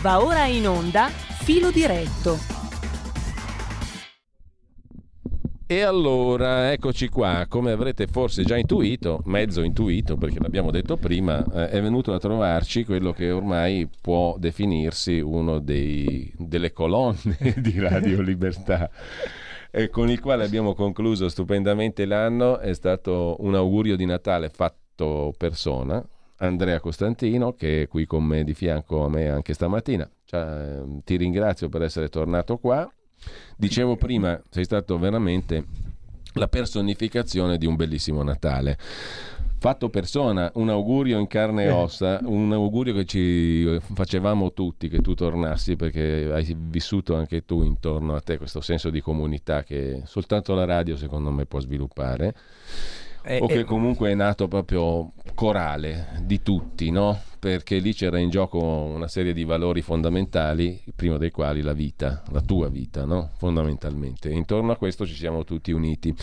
Va ora in onda Filo diretto. E allora, eccoci qua, come avrete forse già intuito, mezzo intuito perché l'abbiamo detto prima, eh, è venuto a trovarci quello che ormai può definirsi uno dei, delle colonne di Radio Libertà. E con il quale abbiamo concluso stupendamente l'anno, è stato un augurio di Natale fatto persona, Andrea Costantino, che è qui con me di fianco a me anche stamattina. Cioè, ti ringrazio per essere tornato qua. Dicevo prima, sei stato veramente la personificazione di un bellissimo Natale. Fatto persona, un augurio in carne e ossa, un augurio che ci facevamo tutti che tu tornassi perché hai vissuto anche tu intorno a te questo senso di comunità che soltanto la radio secondo me può sviluppare Eh, o che eh, comunque è nato proprio corale di tutti, no? Perché lì c'era in gioco una serie di valori fondamentali, il primo dei quali la vita, la tua vita, no? Fondamentalmente. E intorno a questo ci siamo tutti uniti.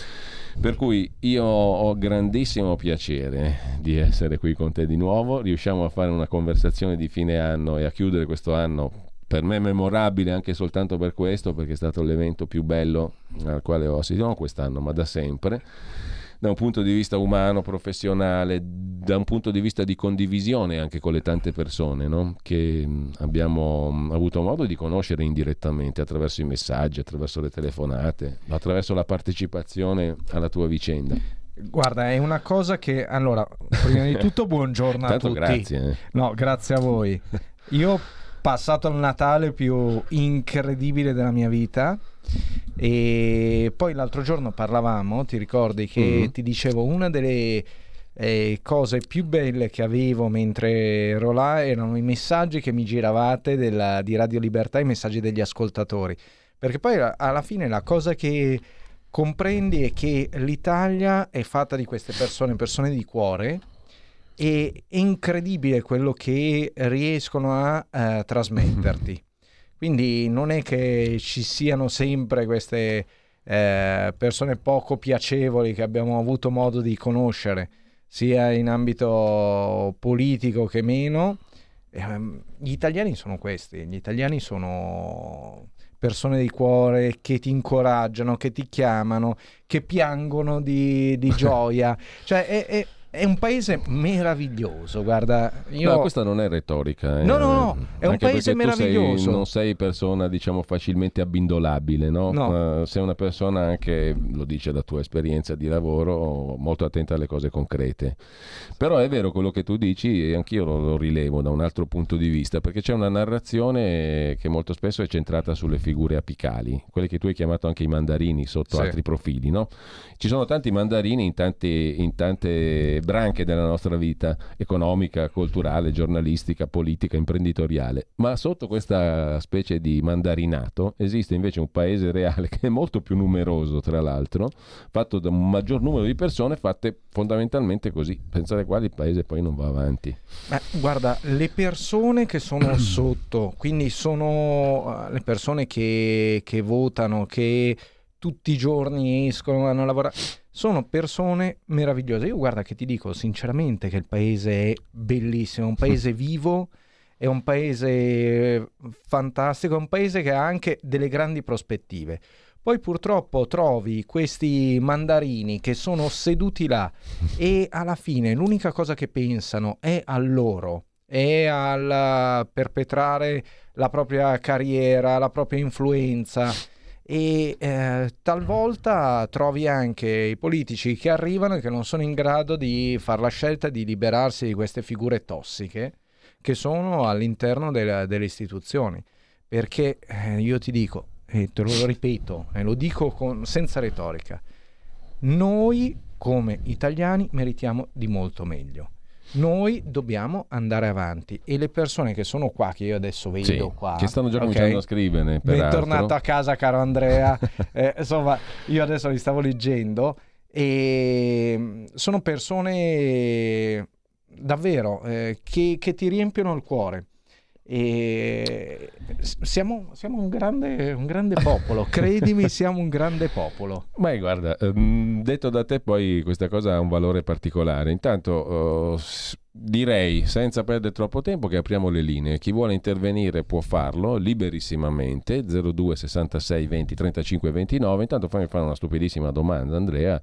Per cui io ho grandissimo piacere di essere qui con te di nuovo. Riusciamo a fare una conversazione di fine anno e a chiudere questo anno per me memorabile anche soltanto per questo, perché è stato l'evento più bello al quale ho assistito, non quest'anno, ma da sempre da un punto di vista umano, professionale, da un punto di vista di condivisione anche con le tante persone no? che abbiamo avuto modo di conoscere indirettamente attraverso i messaggi, attraverso le telefonate, attraverso la partecipazione alla tua vicenda. Guarda, è una cosa che allora, prima di tutto buongiorno a Tanto tutti. grazie. eh. No, grazie a voi. Io passato il Natale più incredibile della mia vita e poi l'altro giorno parlavamo, ti ricordi che Mhm. ti dicevo una delle eh, cose più belle che avevo mentre ero là erano i messaggi che mi giravate della- di Radio Libertà, i messaggi degli ascoltatori. Perché poi alla fine la cosa che comprendi è che l'Italia è fatta di queste persone, persone di cuore, e è incredibile quello che riescono a eh, trasmetterti. Quindi non è che ci siano sempre queste eh, persone poco piacevoli che abbiamo avuto modo di conoscere, sia in ambito politico che meno. Ehm, Gli italiani sono questi, gli italiani sono persone di cuore che ti incoraggiano, che ti chiamano, che piangono di, di gioia. Cioè è, è- è un paese meraviglioso, guarda. Io... No, questa non è retorica. eh. No, no, no, è un Anche paese perché tu sei- meraviglioso. non sei persona, diciamo, facilmente abbindolabile, no? No. Eh, sei una persona anche, lo dice da tua esperienza di lavoro, molto attenta alle cose concrete. Però è vero quello che tu dici e anch'io lo, lo rilevo da un altro punto di vista, perché c'è una narrazione che molto spesso è centrata sulle figure apicali, quelle che tu hai chiamato anche i mandarini sotto Sì. altri profili, no? Ci sono tanti mandarini in, tanti- in tante branche della nostra vita economica, culturale, giornalistica, politica, imprenditoriale, ma sotto questa specie di mandarinato esiste invece un paese reale che è molto più numeroso, tra l'altro, fatto da un maggior numero di persone fatte fondamentalmente così, senza le quali il paese poi non va avanti. Ma guarda, le persone che sono sotto, quindi sono eh, le persone che, che votano, che tutti i giorni escono, vanno a lavorare, sono persone meravigliose. Io guarda che ti dico sinceramente che il paese è bellissimo, è un paese vivo, è un paese fantastico, è un paese che ha anche delle grandi prospettive. Poi purtroppo trovi questi mandarini che sono seduti là e alla fine l'unica cosa che pensano è a loro, è al perpetrare la propria carriera, la propria influenza e eh, talvolta trovi anche i politici che arrivano e che non sono in grado di fare la scelta di liberarsi di queste figure tossiche che sono all'interno della- delle istituzioni. Perché eh, io ti dico, e te lo ripeto, e lo dico con- senza retorica, noi come italiani meritiamo di molto meglio. Noi dobbiamo andare avanti e le persone che sono qua, che io adesso vedo Sì, qua, che stanno già ok? cominciando a scrivere. Bentornato a casa, caro Andrea. Eh, insomma, io adesso li stavo leggendo e mm, sono persone davvero eh, che, che ti riempiono il cuore. E siamo, siamo un, grande, un, grande, popolo, credimi, siamo un grande popolo. Ma guarda, ehm, detto da te, poi questa cosa ha un valore particolare. Intanto uh, direi, senza perdere troppo tempo, che apriamo le linee. Chi vuole intervenire può farlo liberissimamente. 02 66 20 35 29. Intanto fammi fare una stupidissima domanda, Andrea.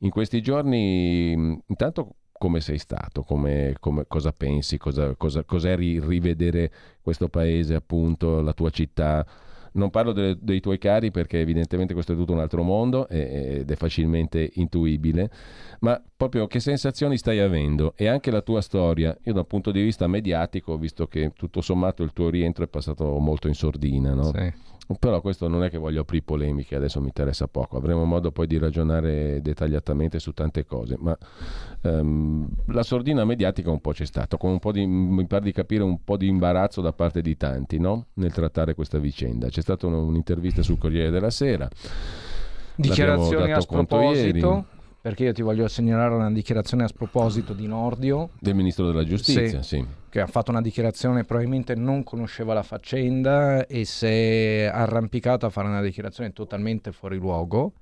In questi giorni, intanto come sei stato, come, come, cosa pensi, cosa, cosa, cos'è rivedere questo paese, appunto, la tua città. Non parlo de, dei tuoi cari perché evidentemente questo è tutto un altro mondo ed è facilmente intuibile, ma proprio che sensazioni stai avendo e anche la tua storia. Io da un punto di vista mediatico ho visto che tutto sommato il tuo rientro è passato molto in sordina, no? Sì. Però questo non è che voglio aprire polemiche, adesso mi interessa poco, avremo modo poi di ragionare dettagliatamente su tante cose, ma um, la sordina mediatica un po' c'è stato, con un po' di, mi pare di capire un po' di imbarazzo da parte di tanti no? nel trattare questa vicenda. C'è stata un'intervista sul Corriere della Sera. Dichiarazioni a sproposito perché io ti voglio segnalare una dichiarazione a sproposito di Nordio. Del Ministro della Giustizia, sì, sì. Che ha fatto una dichiarazione, probabilmente non conosceva la faccenda e si è arrampicato a fare una dichiarazione totalmente fuori luogo.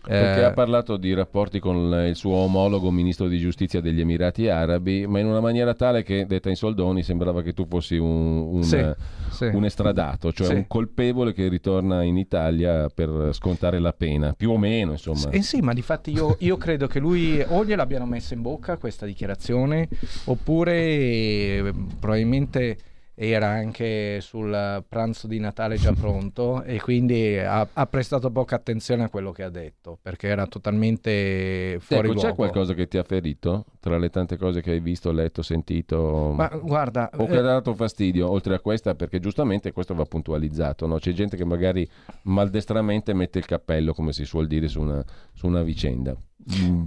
Perché eh, ha parlato di rapporti con il suo omologo ministro di giustizia degli Emirati Arabi, ma in una maniera tale che, detta in soldoni, sembrava che tu fossi un, un, sì, sì. un estradato, cioè sì. un colpevole che ritorna in Italia per scontare la pena, più o meno, insomma. Eh sì, ma di fatti io, io credo che lui o gliel'abbiano messa in bocca questa dichiarazione, oppure eh, probabilmente era anche sul pranzo di Natale già pronto e quindi ha, ha, prestato poca attenzione a quello che ha detto perché era totalmente fuori ecco, luogo. C'è qualcosa che ti ha ferito tra le tante cose che hai visto, letto, sentito? Ma guarda, o che eh... ha dato fastidio oltre a questa perché giustamente questo va puntualizzato, no? c'è gente che magari maldestramente mette il cappello come si suol dire su una, su una vicenda. Mm.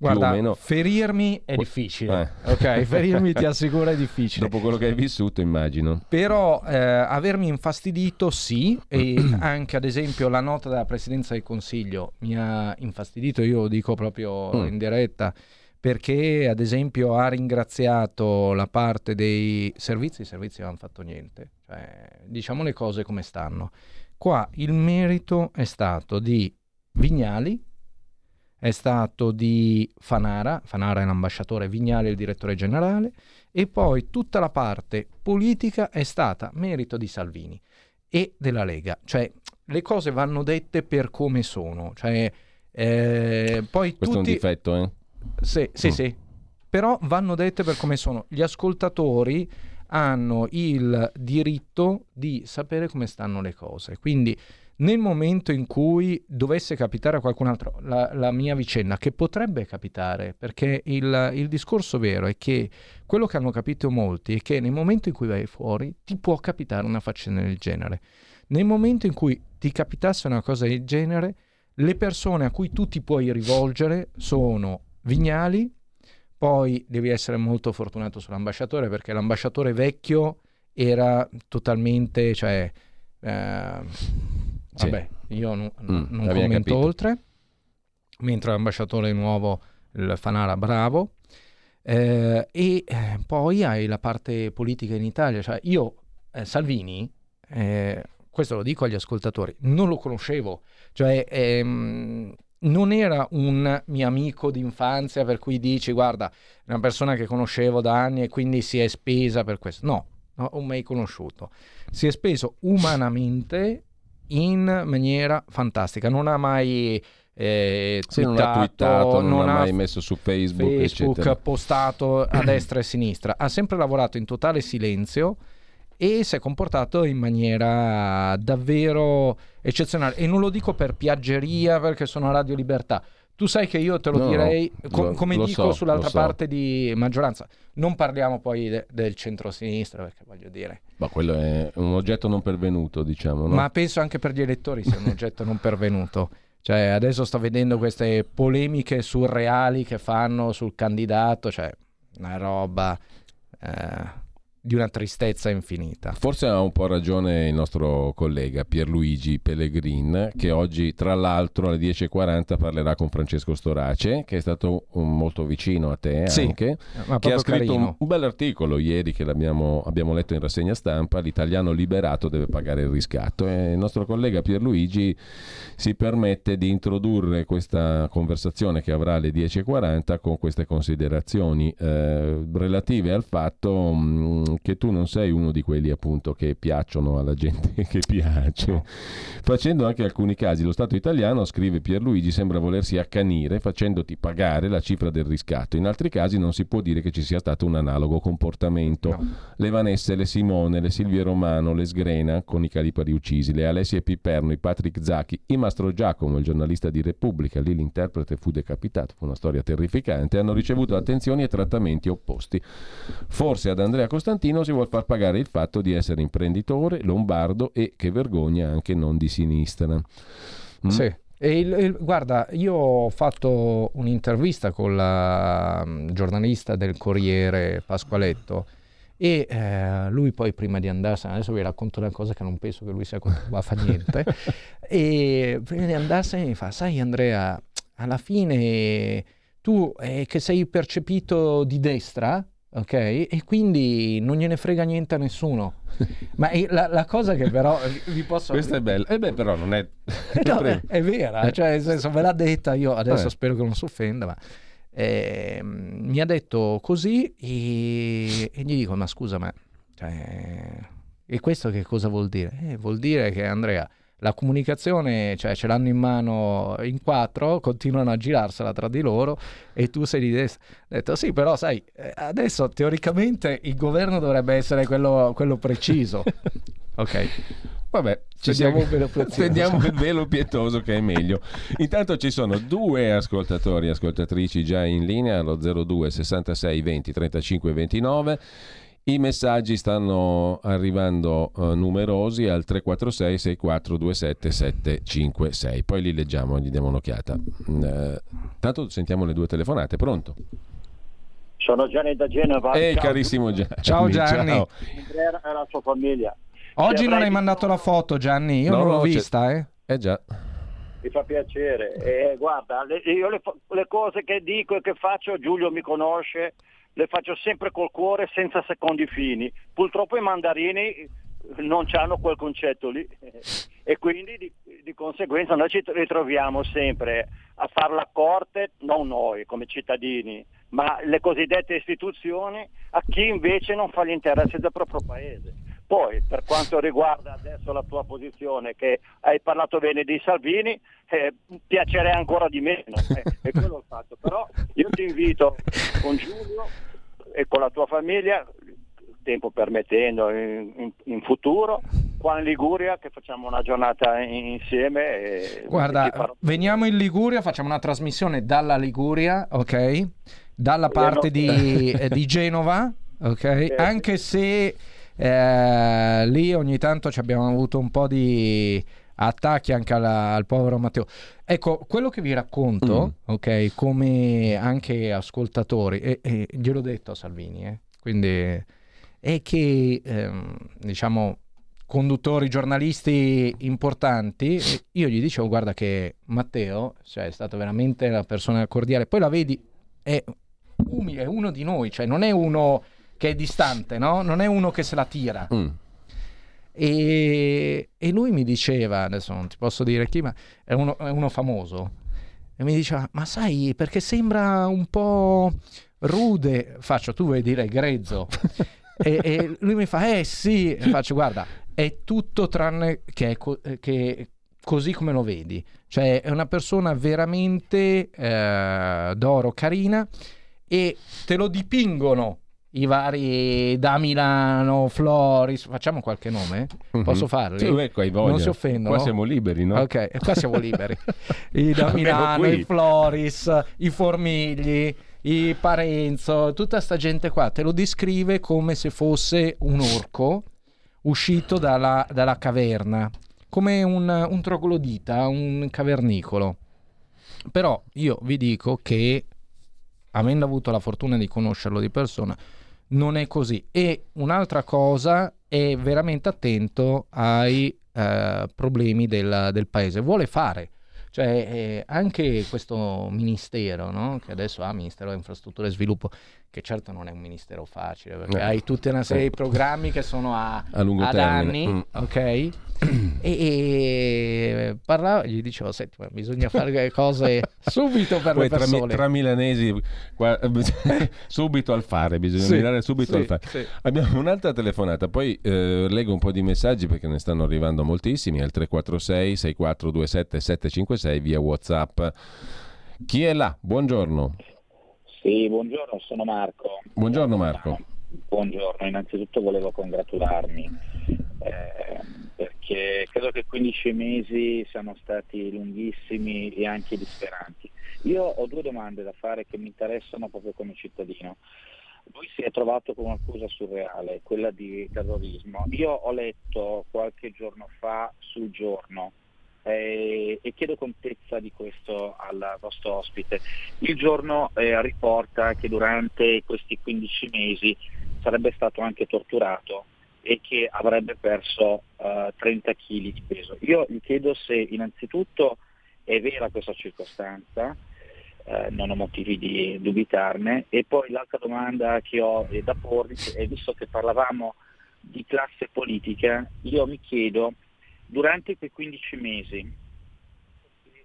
Guarda, meno... ferirmi è difficile. Eh. Ok, ferirmi ti assicuro è difficile. Dopo quello che hai vissuto, immagino. Però eh, avermi infastidito sì, e anche ad esempio la nota della Presidenza del Consiglio mi ha infastidito, io lo dico proprio mm. in diretta, perché ad esempio ha ringraziato la parte dei servizi, i servizi non hanno fatto niente. Cioè, diciamo le cose come stanno. Qua il merito è stato di Vignali, è stato di Fanara, Fanara è l'ambasciatore, Vignale il direttore generale, e poi tutta la parte politica è stata merito di Salvini e della Lega. Cioè, le cose vanno dette per come sono. Cioè, eh, poi Questo tutti... è un difetto, eh? Sì, sì, mm. sì. Però vanno dette per come sono. Gli ascoltatori hanno il diritto di sapere come stanno le cose. Quindi nel momento in cui dovesse capitare a qualcun altro la, la mia vicenda, che potrebbe capitare, perché il, il, discorso vero è che quello che hanno capito molti è che nel momento in cui vai fuori ti può capitare una faccenda del genere. Nel momento in cui ti capitasse una cosa del genere, le persone a cui tu ti puoi rivolgere sono Vignali, poi devi essere molto fortunato sull'ambasciatore perché l'ambasciatore vecchio era totalmente, cioè, eh. Vabbè, io non, mm, non commento capito. oltre, mentre l'ambasciatore nuovo, il Fanara, bravo. Eh, e eh, poi hai la parte politica in Italia, cioè io eh, Salvini, eh, questo lo dico agli ascoltatori, non lo conoscevo, cioè ehm, non era un mio amico d'infanzia per cui dici guarda, è una persona che conoscevo da anni e quindi si è spesa per questo. No, non ho mai conosciuto. Si è speso umanamente in maniera fantastica. Non ha mai eh, sì, non ha twittato, non, non ha mai messo su Facebook, Facebook postato a destra e a sinistra. Ha sempre lavorato in totale silenzio e si è comportato in maniera davvero eccezionale. E non lo dico per piaggeria perché sono a Radio Libertà. Tu sai che io te lo no, direi, co- lo, come lo dico so, sull'altra so. parte di maggioranza, non parliamo poi de- del centro-sinistra, perché voglio dire... Ma quello è un oggetto non pervenuto, diciamo. No? Ma penso anche per gli elettori sia un oggetto non pervenuto. Cioè, adesso sto vedendo queste polemiche surreali che fanno sul candidato, cioè, una roba... Eh, di una tristezza infinita. Forse ha un po' ragione il nostro collega Pierluigi Pellegrin, che oggi tra l'altro alle 10.40 parlerà con Francesco Storace, che è stato molto vicino a te sì, anche, che ha scritto un, un bel articolo ieri che abbiamo letto in rassegna stampa, l'italiano liberato deve pagare il riscatto e il nostro collega Pierluigi si permette di introdurre questa conversazione che avrà alle 10.40 con queste considerazioni eh, relative al fatto mh, che tu non sei uno di quelli appunto che piacciono alla gente che piace. Facendo anche alcuni casi, lo Stato italiano, scrive Pierluigi, sembra volersi accanire facendoti pagare la cifra del riscatto. In altri casi non si può dire che ci sia stato un analogo comportamento. No. Le Vanesse, le Simone, le Silvie Romano, le Sgrena con i Calipari uccisi, le Alessia Piperno, i Patrick Zacchi, i Mastro Giacomo, il giornalista di Repubblica, lì l'interprete fu decapitato, fu una storia terrificante, hanno ricevuto attenzioni e trattamenti opposti. Forse ad Andrea Costantino si vuol far pagare il fatto di essere imprenditore, lombardo e che vergogna anche non di sinistra. Mm? Sì. Il, il, guarda, io ho fatto un'intervista con la um, giornalista del Corriere Pasqualetto e eh, lui poi prima di andarsene, adesso vi racconto una cosa che non penso che lui sia a fa niente, e prima di andarsene mi fa, sai Andrea, alla fine tu eh, che sei percepito di destra, ok? E quindi non gliene frega niente a nessuno. Ma la, la cosa che però vi posso... Questa è bella. E eh beh, però non è... no, è, è, vera, cioè nel senso ve l'ha detta, io adesso eh. spero che non si offenda, ma... Eh, mi ha detto così e, e, gli dico, ma scusa, ma... Cioè, e questo che cosa vuol dire? Eh, vuol dire che Andrea la comunicazione, cioè ce l'hanno in mano in quattro, continuano a girarsela tra di loro e tu sei di destra. Ho detto sì, però sai, eh, adesso teoricamente il governo dovrebbe essere quello, quello preciso. ok. Vabbè, ci siamo tendiamo il velo pietoso che è meglio. Intanto ci sono due ascoltatori e ascoltatrici già in linea allo 02 66 20 35 29 i messaggi stanno arrivando uh, numerosi al 346 6427 756. Poi li leggiamo, gli diamo un'occhiata. Uh, tanto sentiamo le due telefonate. Pronto? Sono Gianni da Genova. Ehi, ciao. carissimo Gianni. Ciao Gianni. Ciao. E la sua famiglia. Oggi non hai mandato la foto, Gianni. Io no, non l'ho vista, eh. Eh già. Mi fa piacere. Eh, guarda, le, io le, le cose che dico e che faccio, Giulio mi conosce le faccio sempre col cuore senza secondi fini. Purtroppo i mandarini non hanno quel concetto lì e quindi di, di, conseguenza noi ci ritroviamo sempre a fare la corte, non noi come cittadini, ma le cosiddette istituzioni a chi invece non fa gli interessi del proprio paese. Poi, per quanto riguarda adesso la tua posizione, che hai parlato bene di Salvini, eh, piacerei ancora di meno, eh, e quello ho fatto. Però io ti invito con Giulio e con la tua famiglia, tempo permettendo, in, in, in futuro, qua in Liguria che facciamo una giornata insieme. Guarda, veniamo in Liguria, facciamo una trasmissione dalla Liguria, ok? Dalla parte di, eh, di Genova, ok? Anche se eh, lì ogni tanto ci abbiamo avuto un po' di attacchi anche alla, al povero Matteo. Ecco, quello che vi racconto, mm. ok, come anche ascoltatori, e, e gliel'ho detto a Salvini, eh, quindi è che, ehm, diciamo, conduttori, giornalisti importanti, io gli dicevo, guarda che Matteo, cioè, è stato veramente una persona cordiale, poi la vedi, è umile, è uno di noi, cioè non è uno che è distante, no? Non è uno che se la tira. Mm. E, e, lui mi diceva, adesso non ti posso dire chi, ma è uno, è uno famoso, e mi diceva, ma sai, perché sembra un po' rude, faccio, tu vuoi dire grezzo. e, e, lui mi fa, eh sì, e faccio, guarda, è tutto tranne che, co- che così come lo vedi. Cioè è una persona veramente eh, d'oro, carina, e te lo dipingono i vari da Milano, Floris, facciamo qualche nome? Mm-hmm. Posso farli? Sì, ecco, non si offendono. Qua siamo liberi, no? Ok, qua siamo liberi. I da Milano, i Floris, i Formigli, i Parenzo, tutta sta gente qua te lo descrive come se fosse un orco uscito dalla, dalla caverna, come un, un troglodita, un cavernicolo. Però io vi dico che, avendo avuto la fortuna di conoscerlo di persona, non è così. E un'altra cosa è veramente attento ai eh, problemi del, del, paese. Vuole fare. Cioè, eh, anche questo ministero, no? che adesso ha Ministero delle Infrastrutture e Sviluppo, che certo non è un ministero facile, perché eh. hai tutta una serie di programmi che sono a, a lungo ad termine. anni, mm. ok? e, e parlavo, gli dicevo, senti, ma bisogna fare le cose subito per Poi le persone. Tra, tra milanesi, qua, subito al fare, bisogna sì, mirare subito sì, al fare. Sì. Abbiamo un'altra telefonata, poi eh, leggo un po' di messaggi perché ne stanno arrivando moltissimi, al 346 6427 756 via Whatsapp. Chi è là? Buongiorno. Sì, buongiorno, sono Marco. Buongiorno Marco. Buongiorno, innanzitutto volevo congratularmi eh, perché credo che 15 mesi siano stati lunghissimi e anche disperanti. Io ho due domande da fare che mi interessano proprio come cittadino. Lui si è trovato con un'accusa surreale, quella di terrorismo. Io ho letto qualche giorno fa sul giorno eh, e chiedo contezza di questo al vostro ospite. Il giorno eh, riporta che durante questi 15 mesi sarebbe stato anche torturato e che avrebbe perso uh, 30 kg di peso. Io gli chiedo se innanzitutto è vera questa circostanza, eh, non ho motivi di dubitarne, e poi l'altra domanda che ho da porvi è visto che parlavamo di classe politica, io mi chiedo durante quei 15 mesi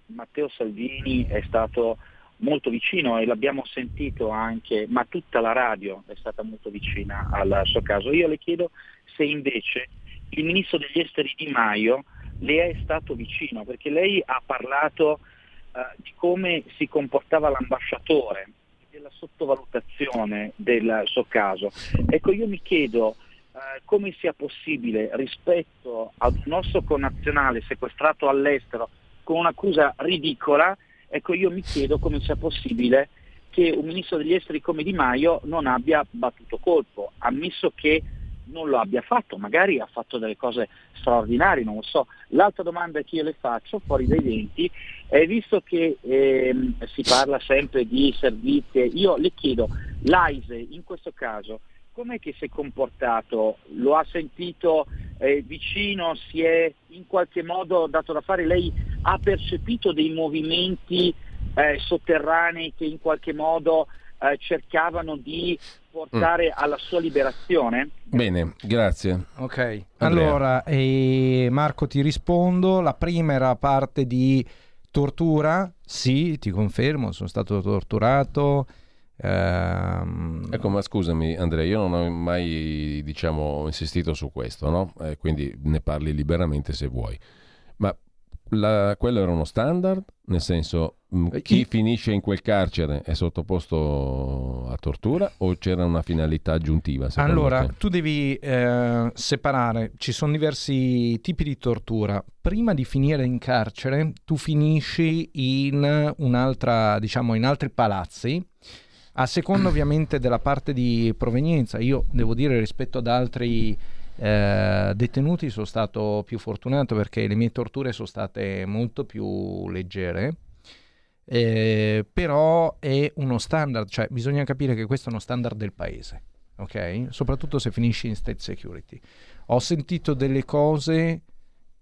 Matteo Salvini è stato molto vicino e l'abbiamo sentito anche, ma tutta la radio è stata molto vicina al suo caso. Io le chiedo se invece il ministro degli esteri Di Maio le è stato vicino, perché lei ha parlato uh, di come si comportava l'ambasciatore, della sottovalutazione del suo caso. Ecco, io mi chiedo uh, come sia possibile rispetto ad un nostro connazionale sequestrato all'estero con un'accusa ridicola, ecco io mi chiedo come sia possibile che un ministro degli esteri come Di Maio non abbia battuto colpo, ammesso che non lo abbia fatto, magari ha fatto delle cose straordinarie, non lo so. L'altra domanda che io le faccio, fuori dai denti, è visto che ehm, si parla sempre di servizi, io le chiedo, l'AISE in questo caso com'è che si è comportato? Lo ha sentito eh, vicino? Si è in qualche modo dato da fare? Lei ha percepito dei movimenti eh, sotterranei che in qualche modo eh, cercavano di portare mm. alla sua liberazione? Bene, grazie. Ok, Andrea. allora eh, Marco ti rispondo. La prima era parte di tortura. Sì, ti confermo, sono stato torturato. Ehm... Ecco, ma scusami Andrea, io non ho mai diciamo, insistito su questo, no? eh, quindi ne parli liberamente se vuoi. Ma la, quello era uno standard? Nel senso, mh, eh, chi finisce in quel carcere è sottoposto a tortura o c'era una finalità aggiuntiva? Allora, te? tu devi eh, separare, ci sono diversi tipi di tortura. Prima di finire in carcere, tu finisci in un'altra, diciamo, in altri palazzi a seconda ovviamente della parte di provenienza. Io devo dire rispetto ad altri eh, detenuti sono stato più fortunato perché le mie torture sono state molto più leggere. Eh, però è uno standard, cioè bisogna capire che questo è uno standard del paese, ok? Soprattutto se finisci in state security. Ho sentito delle cose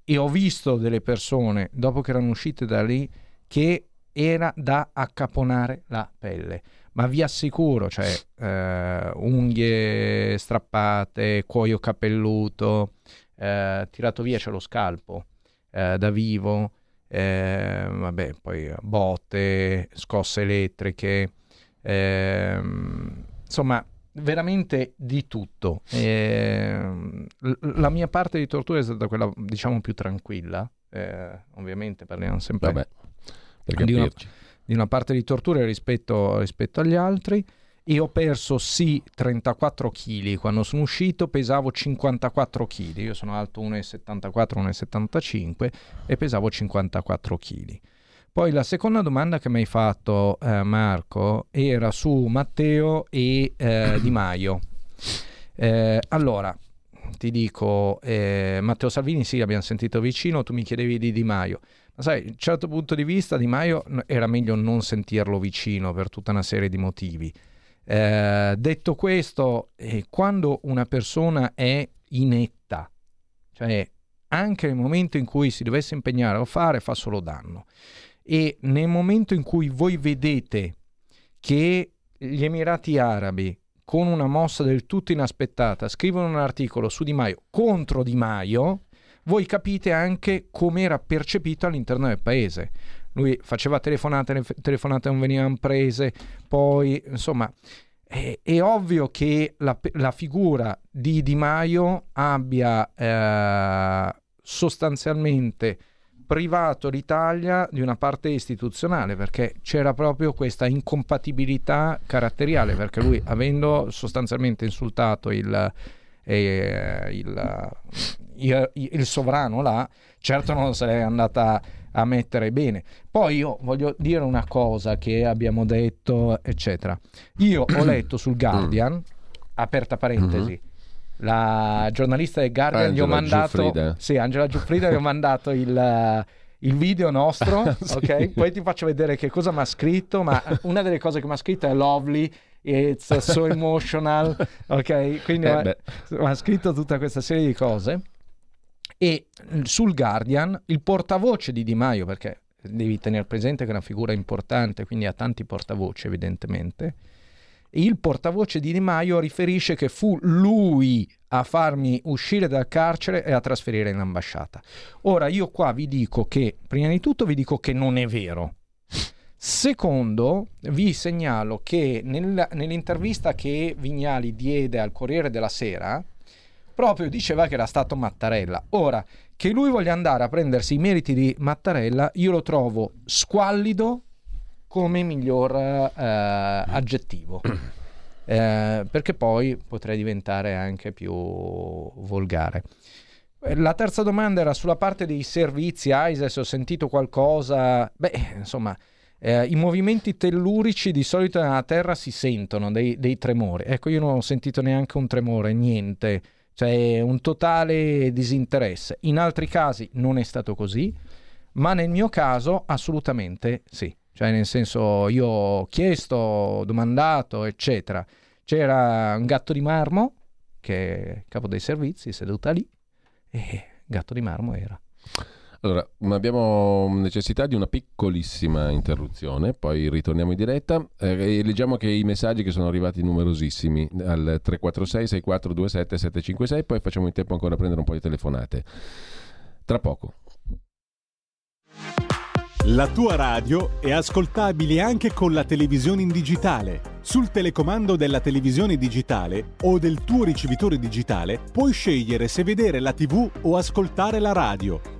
e ho visto delle persone dopo che erano uscite da lì che era da accaponare la pelle ma vi assicuro, cioè eh, unghie strappate, cuoio capelluto, eh, tirato via c'è lo scalpo eh, da vivo, eh, vabbè, poi botte, scosse elettriche, ehm, insomma veramente di tutto. Ehm, la mia parte di tortura è stata quella diciamo più tranquilla, eh, ovviamente parliamo sempre Vabbè, per di una, di una parte di torture rispetto, rispetto agli altri. E ho perso sì 34 kg quando sono uscito pesavo 54 kg io sono alto 1,74 1,75 e pesavo 54 kg poi la seconda domanda che mi hai fatto eh, Marco era su Matteo e eh, Di Maio. Eh, allora ti dico eh, Matteo Salvini sì abbiamo sentito vicino tu mi chiedevi di Di Maio. ma sai, un certo punto di vista Di Maio era meglio non sentirlo vicino per tutta una serie di motivi. Eh, detto questo, eh, quando una persona è inetta, cioè anche nel momento in cui si dovesse impegnare a fare, fa solo danno. E nel momento in cui voi vedete che gli Emirati Arabi, con una mossa del tutto inaspettata, scrivono un articolo su Di Maio contro Di Maio, voi capite anche come era percepito all'interno del paese. Lui faceva telefonate, le telefonate non venivano prese, poi insomma è, è ovvio che la, la, figura di Di Maio abbia eh, sostanzialmente privato l'Italia di una parte istituzionale perché c'era proprio questa incompatibilità caratteriale perché lui avendo sostanzialmente insultato il, eh, il, il, sovrano là certo non l'è andata a mettere bene. Poi io voglio dire una cosa che abbiamo detto, eccetera. Io ho letto sul Guardian, aperta parentesi, mm-hmm. la giornalista del Guardian Angela gli ho mandato... Giuffrida. Sì, Angela Giuffrida gli ho mandato il il video nostro, sì. ok? Poi ti faccio vedere che cosa mi ha scritto, ma una delle cose che mi ha scritto è lovely, it's so emotional, ok? Quindi eh mi ha scritto tutta questa serie di cose e sul Guardian il portavoce di Di Maio, perché devi tenere presente che è una figura importante, quindi ha tanti portavoce evidentemente, il portavoce di Di Maio riferisce che fu lui a farmi uscire dal carcere e a trasferire in ambasciata. Ora io qua vi dico che, prima di tutto vi dico che non è vero. Secondo, vi segnalo che nel, nell'intervista che Vignali diede al Corriere della Sera, proprio diceva che era stato Mattarella. Ora, che lui voglia andare a prendersi i meriti di Mattarella, io lo trovo squallido come miglior eh, aggettivo. Eh, perché poi potrei diventare anche più volgare. La terza domanda era sulla parte dei servizi ISIS, ho sentito qualcosa, beh, insomma, eh, i movimenti tellurici di solito nella Terra si sentono, dei, dei tremori. Ecco, io non ho sentito neanche un tremore, niente cioè un totale disinteresse. In altri casi non è stato così, ma nel mio caso assolutamente sì. Cioè nel senso io ho chiesto, ho domandato, eccetera. C'era un gatto di marmo, che è capo dei servizi, seduta lì, e gatto di marmo era. Allora, abbiamo necessità di una piccolissima interruzione, poi ritorniamo in diretta eh, e leggiamo che i messaggi che sono arrivati numerosissimi al 346 6427 756, poi facciamo in tempo ancora a prendere un po' di telefonate. Tra poco. La tua radio è ascoltabile anche con la televisione in digitale. Sul telecomando della televisione digitale o del tuo ricevitore digitale puoi scegliere se vedere la TV o ascoltare la radio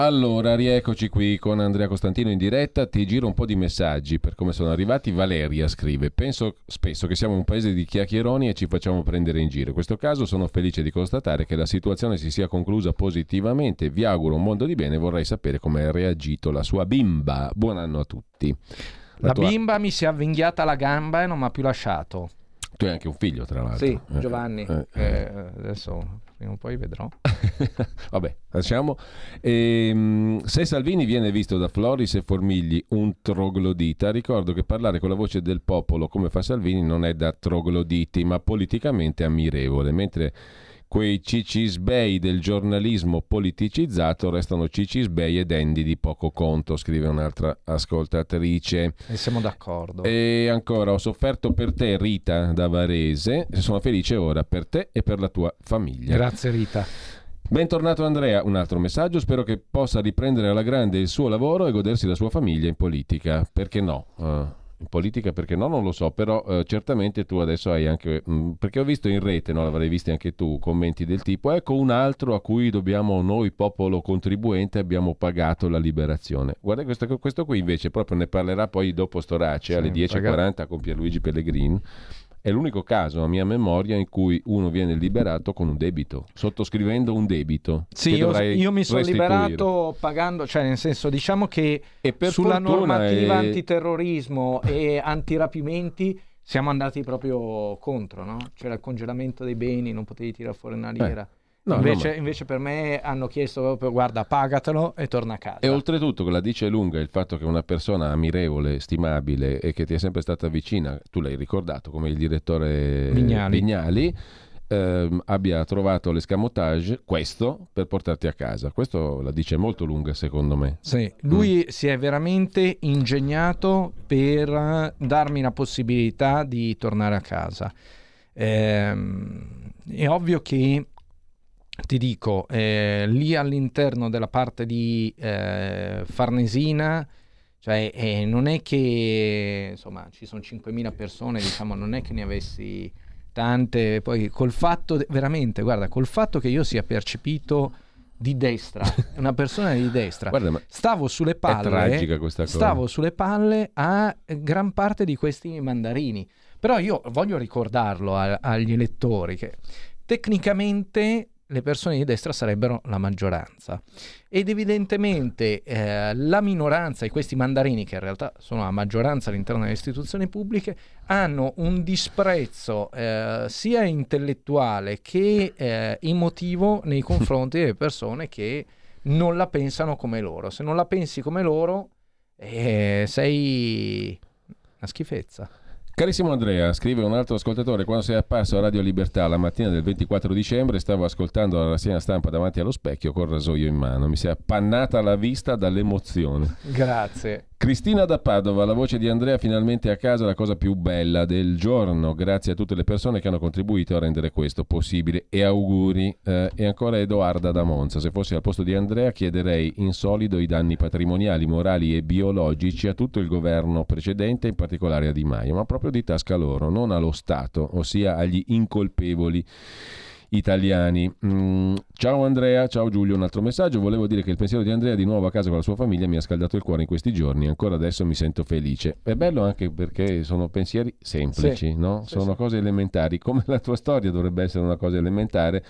Allora, rieccoci qui con Andrea Costantino in diretta. Ti giro un po' di messaggi per come sono arrivati. Valeria scrive: Penso spesso che siamo un paese di chiacchieroni e ci facciamo prendere in giro. In questo caso sono felice di constatare che la situazione si sia conclusa positivamente. Vi auguro un mondo di bene. Vorrei sapere come ha reagito la sua bimba. Buon anno a tutti. La, la tua... bimba mi si è avvinghiata la gamba e non mi ha più lasciato. Tu hai anche un figlio, tra l'altro. Sì, eh, Giovanni. Eh, eh. eh adesso prima o poi vedrò. Vabbè, lasciamo. Ehm, se Salvini viene visto da Floris e Formigli un troglodita, ricordo che parlare con la voce del popolo come fa Salvini non è da trogloditi, ma politicamente ammirevole, mentre quei cicisbei del giornalismo politicizzato restano cicisbei e dendi di poco conto, scrive un'altra ascoltatrice. E siamo d'accordo. E ancora, ho sofferto per te Rita da Varese, sono felice ora per te e per la tua famiglia. Grazie Rita. Bentornato Andrea, un altro messaggio, spero che possa riprendere alla grande il suo lavoro e godersi la sua famiglia in politica, perché no? Uh, politica perché no, non lo so, però eh, certamente tu adesso hai anche, mh, mm, perché ho visto in rete, no, l'avrei visto anche tu, commenti del tipo, ecco un altro a cui dobbiamo noi, popolo contribuente, abbiamo pagato la liberazione. Guarda questo, questo qui invece proprio ne parlerà poi dopo Storace sì, alle 10.40 con Pierluigi Pellegrini È l'unico caso a mia memoria in cui uno viene liberato con un debito, sottoscrivendo un debito. Sì, io, io, mi sono liberato pagando, cioè nel senso diciamo che sulla normativa è... antiterrorismo e antirapimenti siamo andati proprio contro, no? C'era il congelamento dei beni, non potevi tirare fuori una lira. Eh. No, invece, no, ma... invece, per me hanno chiesto proprio guarda pagatelo e torna a casa. E oltretutto la dice lunga il fatto che una persona ammirevole, stimabile e che ti è sempre stata vicina, tu l'hai ricordato come il direttore Vignali, Vignali ehm, abbia trovato l'escamotage, questo, per portarti a casa. Questo la dice molto lunga secondo me. Sì, lui mm. si è veramente ingegnato per darmi la possibilità di tornare a casa. Ehm, è ovvio che ti dico, eh, lì all'interno della parte di eh, Farnesina, cioè eh, non è che insomma ci sono 5.000 persone, diciamo, non è che ne avessi tante, poi col fatto, veramente, guarda, col fatto che io sia percepito di destra, una persona di destra, guarda, stavo sulle palle, stavo sulle palle a gran parte di questi mandarini. Però io voglio ricordarlo a, agli elettori che tecnicamente le persone di destra sarebbero la maggioranza. Ed evidentemente eh, la minoranza e questi mandarini che in realtà sono la maggioranza all'interno delle istituzioni pubbliche hanno un disprezzo eh, sia intellettuale che eh, emotivo nei confronti delle persone che non la pensano come loro. Se non la pensi come loro eh, sei una schifezza Carissimo Andrea, scrive un altro ascoltatore, quando sei apparso a Radio Libertà la mattina del 24 dicembre stavo ascoltando la rassegna stampa davanti allo specchio col rasoio in mano, mi si è appannata la vista dall'emozione. Grazie. Cristina da Padova, la voce di Andrea finalmente a casa, la cosa più bella del giorno. Grazie a tutte le persone che hanno contribuito a rendere questo possibile e auguri. Eh, e ancora Edoarda da Monza, se fossi al posto di Andrea chiederei in solido i danni patrimoniali, morali e biologici a tutto il governo precedente, in particolare a Di Maio, ma proprio di tasca loro, non allo Stato, ossia agli incolpevoli italiani. Mm, ciao Andrea, ciao Giulio, un altro messaggio. Volevo dire che il pensiero di Andrea di nuovo a casa con la sua famiglia mi ha scaldato il cuore in questi giorni. Ancora adesso mi sento felice. È bello anche perché sono pensieri semplici, sì. no? sono sì. cose elementari. Come la tua storia dovrebbe essere una cosa elementare.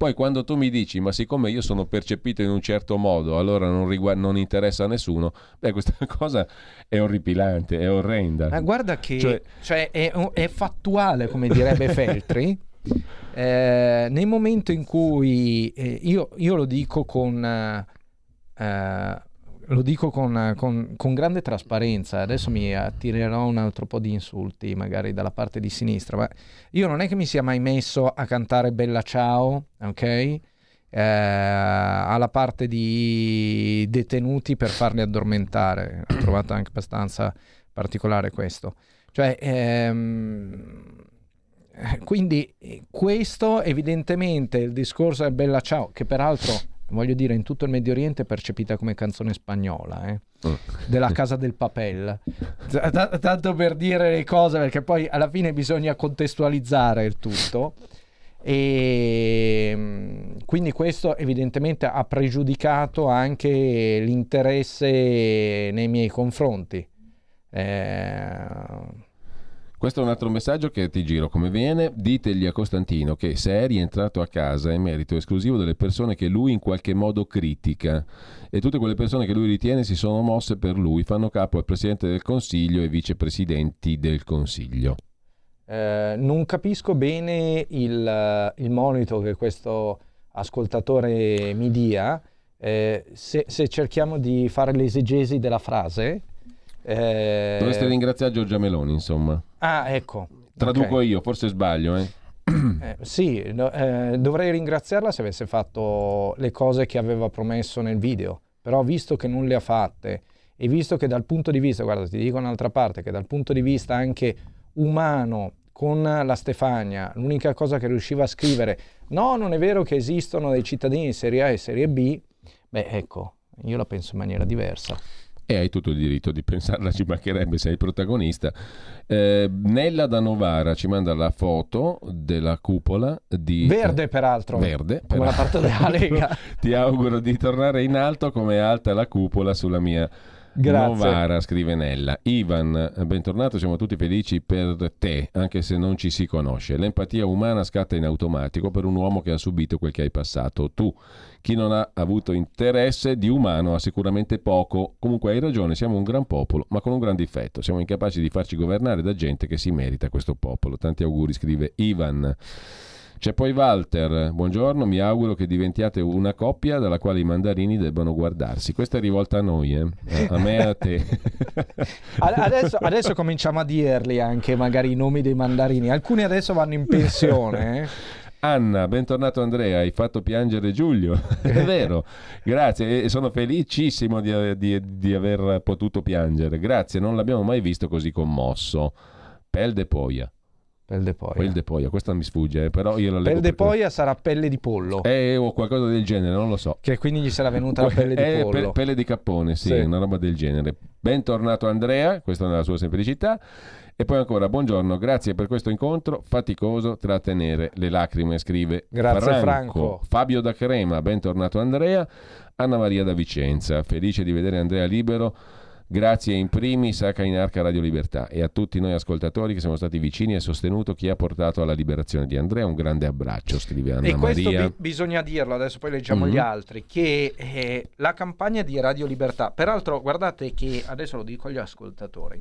Poi quando tu mi dici, ma siccome io sono percepito in un certo modo, allora non, riguarda, non interessa a nessuno, beh, questa cosa è orripilante, è orrenda. Ma guarda che cioè, cioè è, è, fattuale, come direbbe Feltri. Eh, nel momento in cui eh, io, io, lo dico con, eh, lo dico con, con, con, grande trasparenza, adesso mi attirerò un altro po' di insulti, magari dalla parte di sinistra, ma io non è che mi sia mai messo a cantare Bella Ciao, ok? Eh, alla parte di detenuti per farli addormentare. Ho trovato anche abbastanza particolare questo. Cioè, ehm, quindi eh, questo evidentemente il discorso è Bella Ciao, che peraltro voglio dire in tutto il Medio Oriente è percepita come canzone spagnola, eh? oh. della Casa del Papel. T- tanto per dire le cose, perché poi alla fine bisogna contestualizzare il tutto. E mm, quindi questo evidentemente ha pregiudicato anche l'interesse nei miei confronti. Eh, questo è un altro messaggio che ti giro come viene. Ditegli a Costantino che se è rientrato a casa è merito esclusivo delle persone che lui in qualche modo critica e tutte quelle persone che lui ritiene si sono mosse per lui fanno capo al Presidente del Consiglio e vicepresidenti del Consiglio. Eh, non capisco bene il, il, monito che questo ascoltatore mi dia. Eh, se, se cerchiamo di fare l'esegesi della frase, eh... Dovreste ringraziare Giorgia Meloni, insomma. Ah, ecco. Traduco okay. io, forse sbaglio, eh. Eh, sì, no, eh, dovrei ringraziarla se avesse fatto le cose che aveva promesso nel video, però visto che non le ha fatte e visto che dal punto di vista, guarda ti dico un'altra parte, che dal punto di vista anche umano con la Stefania, l'unica cosa che riusciva a scrivere, no, non è vero che esistono dei cittadini di Serie A e Serie B, beh ecco, io la penso in maniera diversa e hai tutto il diritto di pensarla, ci mancherebbe, sei protagonista. Eh, Nella da Novara ci manda la foto della cupola di... Verde peraltro. Verde. Come la parte della Lega. Ti auguro di tornare in alto come è alta la cupola sulla mia Novara, scrive Nella. Ivan, bentornato, siamo tutti felici per te, anche se non ci si conosce. L'empatia umana scatta in automatico per un uomo che ha subito quel che hai passato tu. Chi non ha avuto interesse di umano ha sicuramente poco. Comunque hai ragione, siamo un gran popolo, ma con un gran difetto. Siamo incapaci di farci governare da gente che si merita questo popolo. Tanti auguri, scrive Ivan. C'è poi Walter, buongiorno, mi auguro che diventiate una coppia dalla quale i mandarini debbano guardarsi. Questa è rivolta a noi, eh? a me e a te. adesso, adesso, cominciamo a dirli anche magari i nomi dei mandarini. Alcuni adesso vanno in pensione. Eh? Anna, bentornato Andrea, hai fatto piangere Giulio. È vero, grazie e sono felicissimo di, di, di, aver potuto piangere. Grazie, non l'abbiamo mai visto così commosso. Pel de Poia. Pel de Poia. Pel de Poia, questa mi sfugge, eh, però io la leggo. Pel de Poia sarà pelle di pollo. Eh, o qualcosa del genere, non lo so. Che quindi gli sarà venuta la pelle di eh, pollo. Pe- pelle di cappone, sì, sì, una roba del genere. Bentornato Andrea, questa è la sua semplicità. E poi ancora, buongiorno, grazie per questo incontro faticoso trattenere le lacrime, scrive Grazie Franco. Franco. Fabio da Crema, bentornato Andrea. Anna Maria da Vicenza, felice di vedere Andrea libero. Grazie in primis a Cainarca Radio Libertà e a tutti noi ascoltatori che siamo stati vicini e sostenuto chi ha portato alla liberazione di Andrea. Un grande abbraccio, scrive Anna e questo Maria. Bi- bisogna dirlo, adesso poi leggiamo Mhm. gli altri, che eh, la campagna di Radio Libertà, peraltro guardate che adesso lo dico agli ascoltatori,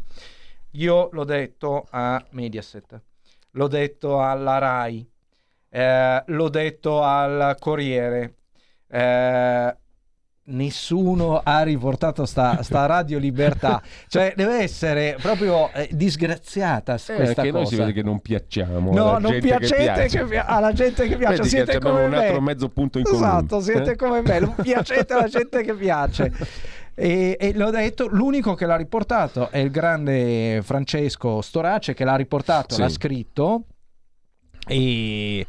io l'ho detto a Mediaset, l'ho detto alla RAI, eh, l'ho detto al Corriere, eh, nessuno ha riportato sta, sta Radio Libertà, cioè deve essere proprio eh, disgraziata Eh, questa cosa. noi si vede che non piacciamo No, alla non gente piacete che piace. che alla gente che piace, Vedi che siete abbiamo come un altro me. mezzo punto in comune. Esatto, siete Eh? come me, non piacete alla gente che piace. E, e l'ho detto, l'unico che l'ha riportato è il grande Francesco Storace che l'ha riportato, Sì. l'ha scritto e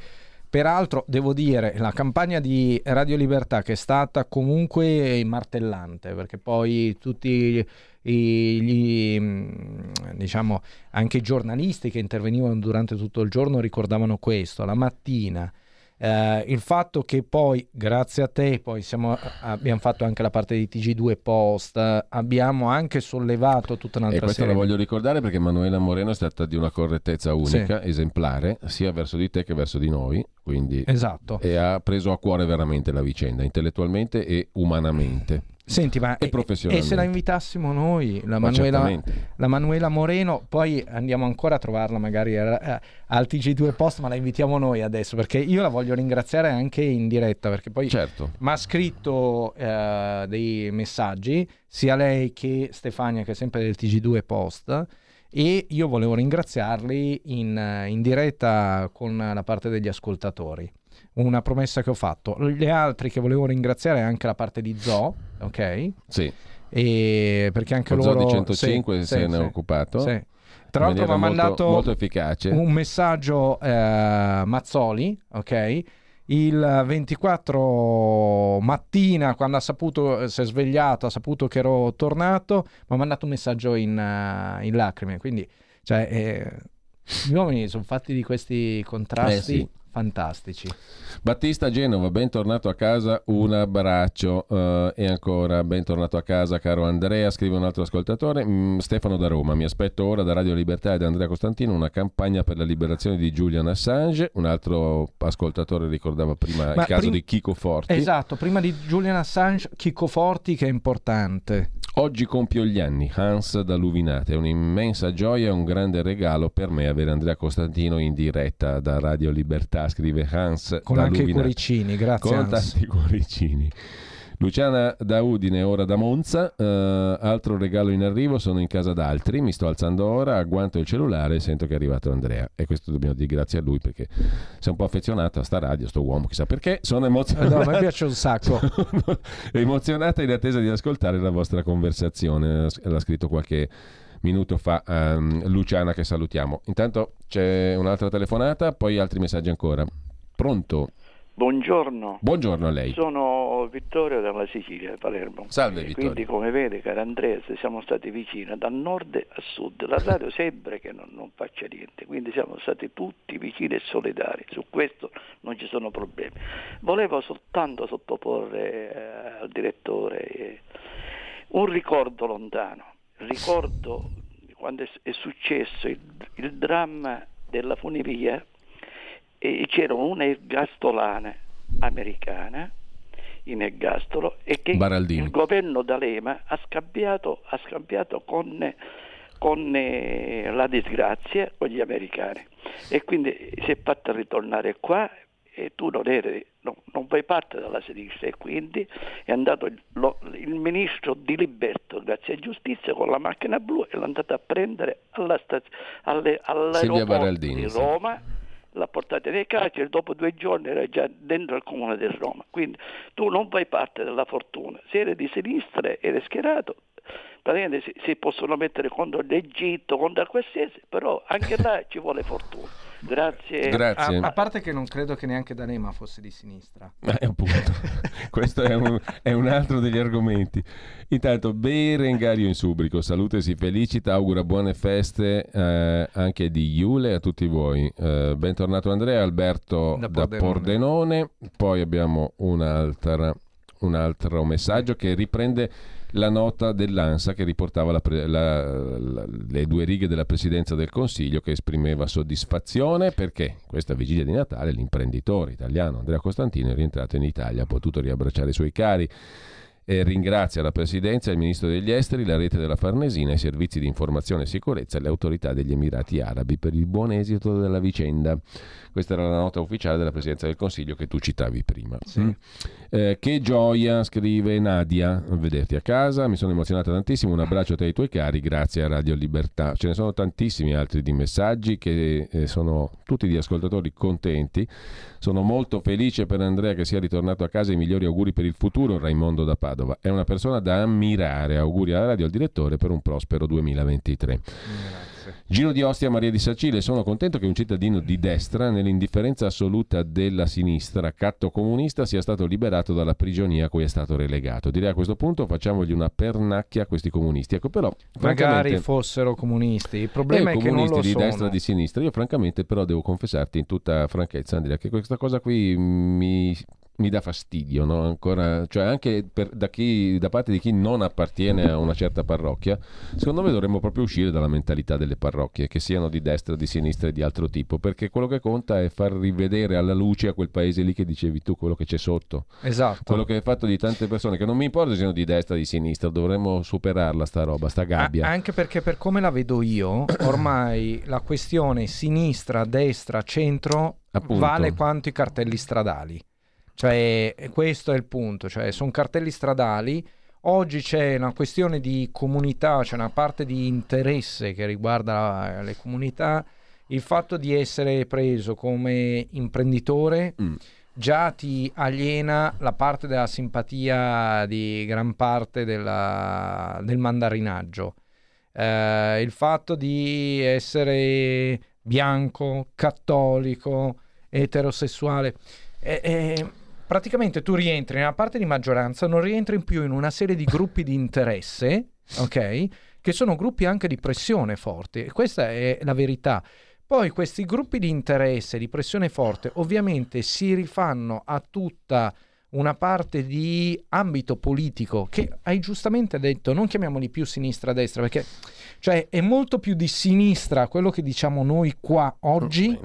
peraltro devo dire la campagna di Radio Libertà che è stata comunque martellante perché poi tutti i- gli, mh, diciamo anche i giornalisti che intervenivano durante tutto il giorno ricordavano questo. La mattina eh, il fatto che poi, grazie a te, poi siamo- abbiamo fatto anche la parte di TG2 Post, abbiamo anche sollevato tutta E un'altra questo serie. lo voglio ricordare perché Manuela Moreno è stata di una correttezza unica, esemplare, sia verso di te che verso di noi, quindi Esatto. e ha preso a cuore veramente la vicenda, intellettutualmente e umanamente. Senti, ma E e, se la invitassimo noi, la Ma Manuela, la Manuela Moreno, poi andiamo ancora a trovarla magari al TG2 Post, ma la invitiamo noi adesso perché io la voglio ringraziare anche in diretta perché poi Certo. mi ha scritto eh, dei messaggi, sia lei che Stefania, che è sempre del TG2 Post, e io volevo ringraziarli in, in diretta con la parte degli ascoltatori. Una promessa che ho fatto. Gli altri che volevo ringraziare è anche la parte di Zo, ok? Sì, E perché anche lo loro Zoo di 105 sì, se sì, ne è sì, occupato. sì. Tra l'altro mi ha mandato molto efficace. un messaggio eh, Mazzoli, ok? Il 24 mattina, quando ha saputo, si è svegliato, ha saputo che ero tornato, mi ha mandato un messaggio in, eh, in lacrime. Quindi, cioè, eh, gli uomini sono fatti di questi contrasti Eh sì. Fantastici. Battista Genova, bentornato a casa, un abbraccio eh, e ancora bentornato a casa caro Andrea, scrive un altro ascoltatore, Mm, Stefano da Roma, mi aspetto ora da Radio Libertà e da Andrea Costantino una campagna per la liberazione di Julian Assange, un altro ascoltatore ricordava prima Ma il caso prim- di Chico Forti, Esatto, prima di Julian Assange, Chico Forti che è importante. Oggi compio gli anni, Hans da Luvinate, è un'immensa gioia e un grande regalo per me avere Andrea Costantino in diretta da Radio Libertà, scrive Hans Con anche i Luvinate. cuoricini, grazie. con Hans. tanti cuoricini. Luciana da Udine, ora da Monza. eh, altro regalo in arrivo, sono in casa d'altri. Mi sto alzando ora, agguanto il cellulare e sento che è arrivato Andrea. E questo dobbiamo dire grazie a lui perché sei un po' affezionato a sta radio, sto uomo, chissà perché. Sono emozionato. No, a me piace un sacco. Sono emozionata in attesa di ascoltare la vostra conversazione. L'ha scritto qualche minuto fa ehm, Luciana che salutiamo. Intanto c'è un'altra telefonata, poi altri messaggi ancora. Pronto? Buongiorno, Buongiorno a lei. sono Vittorio dalla Sicilia, Palermo. Salve Vittorio. Quindi come vede caro Andrea, siamo stati vicini da nord a sud, la radio sembra che non, non faccia niente, quindi siamo stati tutti vicini e solidari, su questo non ci sono problemi. Volevo soltanto sottoporre eh, al direttore eh, un ricordo lontano, ricordo quando è successo il, il dramma della funivia e c'era una ergastolana americana in ergastolo e che Baraldini. il governo D'Alema ha scambiato, ha scambiato con, con eh, la disgrazia con gli americani e quindi si è fatta ritornare qua e tu non, eri, non, non fai parte della sinistra e quindi è andato il, lo, il ministro di Liberto, grazie a giustizia, con la macchina blu e l'ha andato a prendere alla staz- alle, all'aeroporto di Roma. L'ha portata nei carceri, dopo due giorni era già dentro il comune di Roma. Quindi tu non fai parte della fortuna, se eri di sinistra eri schierato, praticamente si, si possono mettere contro l'Egitto, contro qualsiasi, però anche là ci vuole fortuna. Grazie. Grazie. A, a, parte che non credo che neanche D'Alema fosse di sinistra. Eh, appunto. Questo è un, è un, altro degli argomenti. Intanto, Berengario in Subrico, salute, si felicita, augura buone feste eh, anche di Iule a tutti voi. Eh, bentornato Andrea, Alberto da Pordenone. da Pordenone. Poi abbiamo un'altra, un altro messaggio che riprende la nota dell'ANSA che riportava la la, la, le due righe della Presidenza del Consiglio che esprimeva soddisfazione perché questa vigilia di Natale l'imprenditore italiano Andrea Costantino è rientrato in Italia, ha potuto riabbracciare i suoi cari e ringrazia la Presidenza, il Ministro degli Esteri, la rete della Farnesina, i servizi di informazione e sicurezza e le autorità degli Emirati Arabi per il buon esito della vicenda. Questa era la nota ufficiale della Presidenza del Consiglio che tu citavi prima. Sì. Mm. Eh, che gioia, scrive Nadia, vederti a casa, mi sono emozionata tantissimo, un abbraccio a te e ai tuoi cari, grazie a Radio Libertà. Ce ne sono tantissimi altri di messaggi che eh, sono tutti di ascoltatori contenti. Sono molto felice per Andrea che sia ritornato a casa, i migliori auguri per il futuro, Raimondo da Padova. È una persona da ammirare, auguri alla radio al direttore per un prospero 2023. Grazie. Giro di Ostia, Maria di Sacile. Sono contento che un cittadino di destra, nell'indifferenza assoluta della sinistra, catto comunista, sia stato liberato dalla prigionia a cui è stato relegato. Direi a questo punto facciamogli una pernacchia a questi comunisti. Ecco, però, Magari fossero comunisti. Il problema eh, è che non lo di sono. destra e di sinistra. Io, francamente, però, devo confessarti in tutta franchezza, Andrea, che questa cosa qui mi mi dà fastidio, no? Ancora, cioè anche per, da, chi, da, parte di chi non appartiene a una certa parrocchia, secondo me dovremmo proprio uscire dalla mentalità delle parrocchie, che siano di destra, di sinistra e di altro tipo, perché quello che conta è far rivedere alla luce a quel paese lì che dicevi tu, quello che c'è sotto. Esatto. Quello che è fatto di tante persone, che non mi importa se siano di destra o di sinistra, dovremmo superarla sta roba, sta gabbia. A- anche perché per come la vedo io, ormai la questione sinistra, destra, centro Appunto. vale quanto i cartelli stradali. Cioè, questo è il punto, cioè, sono cartelli stradali. Oggi c'è una questione di comunità, c'è una parte di interesse che riguarda le comunità. Il fatto di essere preso come imprenditore mm. già ti aliena la parte della simpatia di gran parte della, del mandarinaggio. Eh, il fatto di essere bianco, cattolico, eterosessuale. Eh, eh, praticamente tu rientri nella parte di maggioranza, non rientri più in una serie di gruppi di interesse, ok? Che sono gruppi anche di pressione forte. E questa è la verità. Poi questi gruppi di interesse, di pressione forte, ovviamente si rifanno a tutta una parte di ambito politico che hai giustamente detto, non chiamiamoli più sinistra-destra, perché cioè è molto più di sinistra quello che diciamo noi qua oggi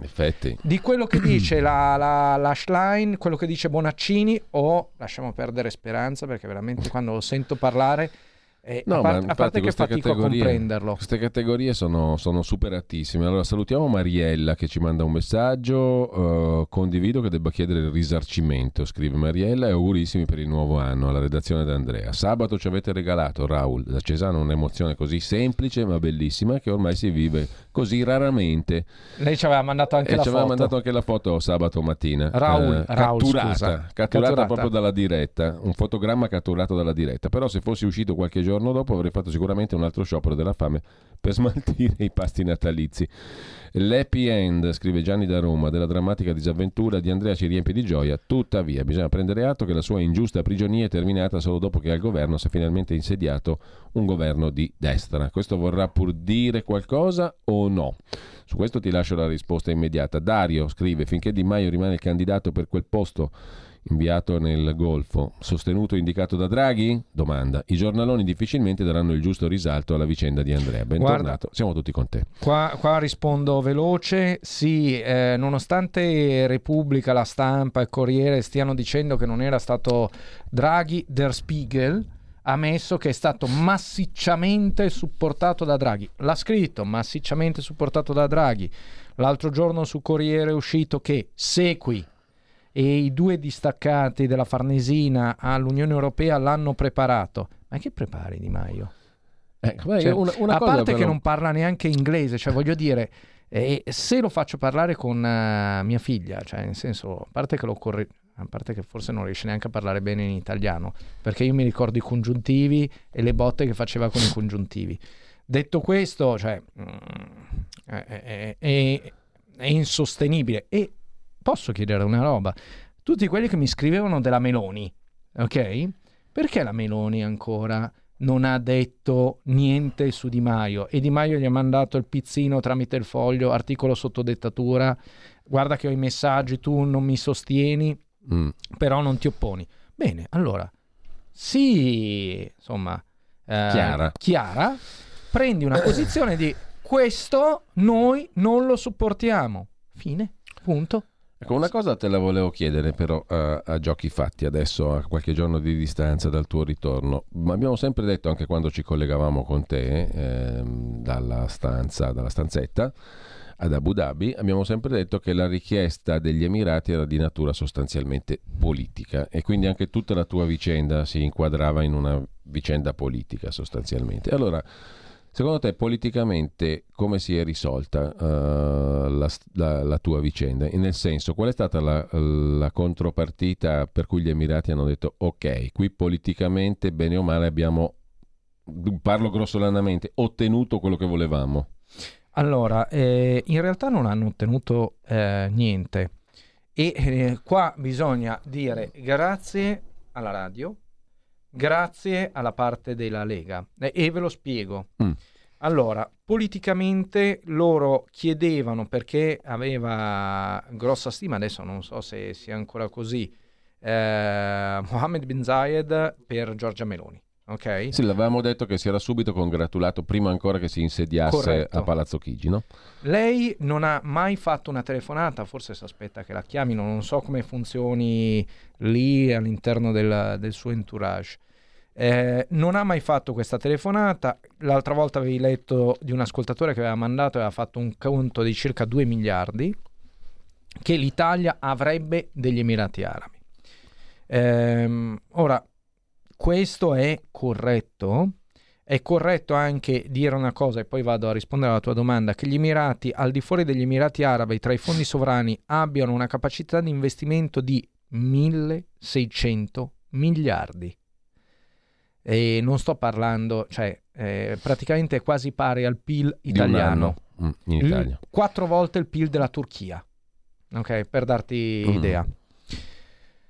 di quello che dice la, la, la Schlein, quello che dice Bonaccini o lasciamo perdere Speranza perché veramente quando lo sento parlare eh, no, a, par- a, parte che fatico a comprenderlo. Queste categorie sono, sono, superatissime. Allora salutiamo Mariella che ci manda un messaggio. Uh, condivido che debba chiedere il risarcimento, scrive Mariella, e augurissimi per il nuovo anno alla redazione d'Andrea. Sabato ci avete regalato, Raul, da Cesano, un'emozione così semplice ma bellissima che ormai si vive così raramente. Lei ci aveva mandato anche e la ci foto. aveva mandato anche la foto sabato mattina. Raul, uh, Raul catturata, catturata, catturata proprio dalla diretta, un fotogramma catturato dalla diretta. Però se fossi uscito qualche giorno giorno dopo avrei fatto sicuramente un altro sciopero della fame per smaltire i pasti natalizi. L'happy end, scrive Gianni da Roma, della drammatica disavventura di Andrea ci riempie di gioia, tuttavia bisogna prendere atto che la sua ingiusta prigionia è terminata solo dopo che al governo si è finalmente insediato un governo di destra. Questo vorrà pur dire qualcosa o no? Su questo ti lascio la risposta immediata. Dario scrive, finché Di Maio rimane il candidato per quel posto inviato nel Golfo, sostenuto e indicato da Draghi? Domanda. I giornaloni difficilmente daranno il giusto risalto alla vicenda di Andrea. Bentornato, Guarda, siamo tutti con te. Qua, qua rispondo veloce, sì, eh, nonostante Repubblica, la stampa e Corriere stiano dicendo che non era stato Draghi, Der Spiegel ha ammesso che è stato massicciamente supportato da Draghi. L'ha scritto, massicciamente supportato da Draghi. L'altro giorno su Corriere è uscito che Sequi e i due distaccati della Farnesina all'Unione Europea l'hanno preparato. Ma che prepari Di Maio? Beh, Cioè, una, una a parte però- che non parla neanche inglese, cioè voglio dire, eh, se lo faccio parlare con eh, mia figlia, cioè nel senso, a parte che lo corre- a parte che forse non riesce neanche a parlare bene in italiano, perché io mi ricordo i congiuntivi e le botte che faceva con i congiuntivi. Detto questo, cioè, mm, è, è- è- è insostenibile. E posso chiedere una roba? Tutti quelli che mi scrivevano della Meloni, ok? Perché la Meloni ancora non ha detto niente su Di Maio e Di Maio gli ha mandato il pizzino tramite il foglio, articolo sotto dettatura, guarda che ho i messaggi, tu non mi sostieni, Mm. però non ti opponi. Bene, allora, sì, insomma, eh, Chiara. Chiara, prendi una posizione di questo noi non lo supportiamo. Fine, punto. Ecco, una cosa te la volevo chiedere però a, a giochi fatti adesso, a qualche giorno di distanza dal tuo ritorno. Ma abbiamo sempre detto, anche quando ci collegavamo con te ehm, dalla stanza, dalla stanzetta ad Abu Dhabi, abbiamo sempre detto che la richiesta degli Emirati era di natura sostanzialmente politica e quindi anche tutta la tua vicenda si inquadrava in una vicenda politica sostanzialmente. Allora, Secondo te politicamente come si è risolta eh, la, la- la tua vicenda? E Nel senso, qual è stata la, la contropartita per cui gli Emirati hanno detto ok, qui politicamente bene o male abbiamo, parlo grossolanamente, ottenuto quello che volevamo? Allora, eh, in realtà non hanno ottenuto eh, niente e eh, qua bisogna dire grazie alla radio, grazie alla parte della Lega Eh, e ve lo spiego. Mm. Allora, politicamente loro chiedevano perché aveva grossa stima, adesso non so se sia ancora così, eh, Mohammed bin Zayed per Giorgia Meloni. Ok? Sì, l'avevamo detto che si era subito congratulato prima ancora che si insediasse Corretto. a Palazzo Chigi, no? Lei non ha mai fatto una telefonata, forse si aspetta che la chiamino, non so come funzioni lì all'interno del, del suo entourage. Eh, non ha mai fatto questa telefonata. L'altra volta avevi letto di un ascoltatore che aveva mandato e aveva fatto un conto di circa 2 miliardi che l'Italia avrebbe degli Emirati Arabi. Ehm, ora, questo è corretto? È corretto anche dire una cosa, e poi vado a rispondere alla tua domanda, che gli Emirati, al di fuori degli Emirati Arabi, tra i fondi sovrani, abbiano una capacità di investimento di 1600 miliardi. E non sto parlando, cioè, eh, praticamente è quasi pari al PIL italiano. mm, Italia. Quattro volte il PIL della Turchia. Ok, per darti Mm. idea.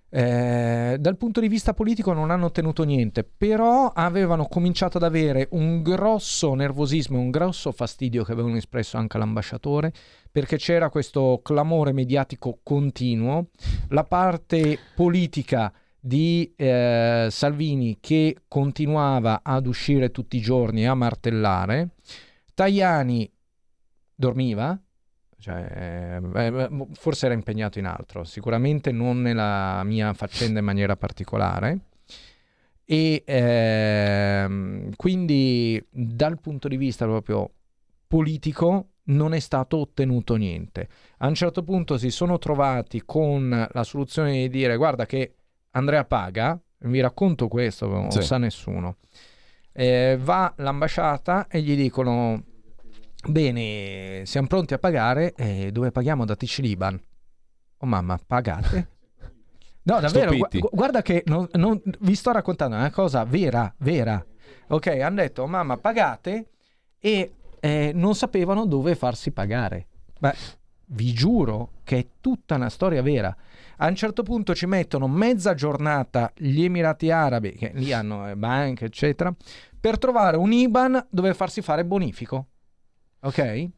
Eh, dal punto di vista politico non hanno ottenuto niente, però avevano cominciato ad avere un grosso nervosismo e un grosso fastidio che avevano espresso anche l'ambasciatore, perché c'era questo clamore mediatico continuo, la parte politica di eh, Salvini che continuava ad uscire tutti i giorni a martellare, Tajani dormiva, cioè, eh, eh, forse era impegnato in altro, sicuramente non nella mia faccenda in maniera particolare. E ehm, quindi dal punto di vista proprio politico non è stato ottenuto niente. A un certo punto si sono trovati con la soluzione di dire guarda che Andrea paga, vi racconto questo, non Sì. sa nessuno. Eh, va all'ambasciata e gli dicono bene, siamo pronti a pagare, eh, dove paghiamo? Dateci l'Iban. Oh mamma, pagate? No, davvero, gu- guarda che non- non- vi sto raccontando una cosa vera, vera. Ok, hanno detto, "Oh, mamma, pagate e eh, non sapevano dove farsi pagare. Beh, vi giuro che è tutta una storia vera. A un certo punto ci mettono mezza giornata gli Emirati Arabi, che lì hanno eh, banche, eccetera, per trovare un IBAN dove farsi fare bonifico. Ok?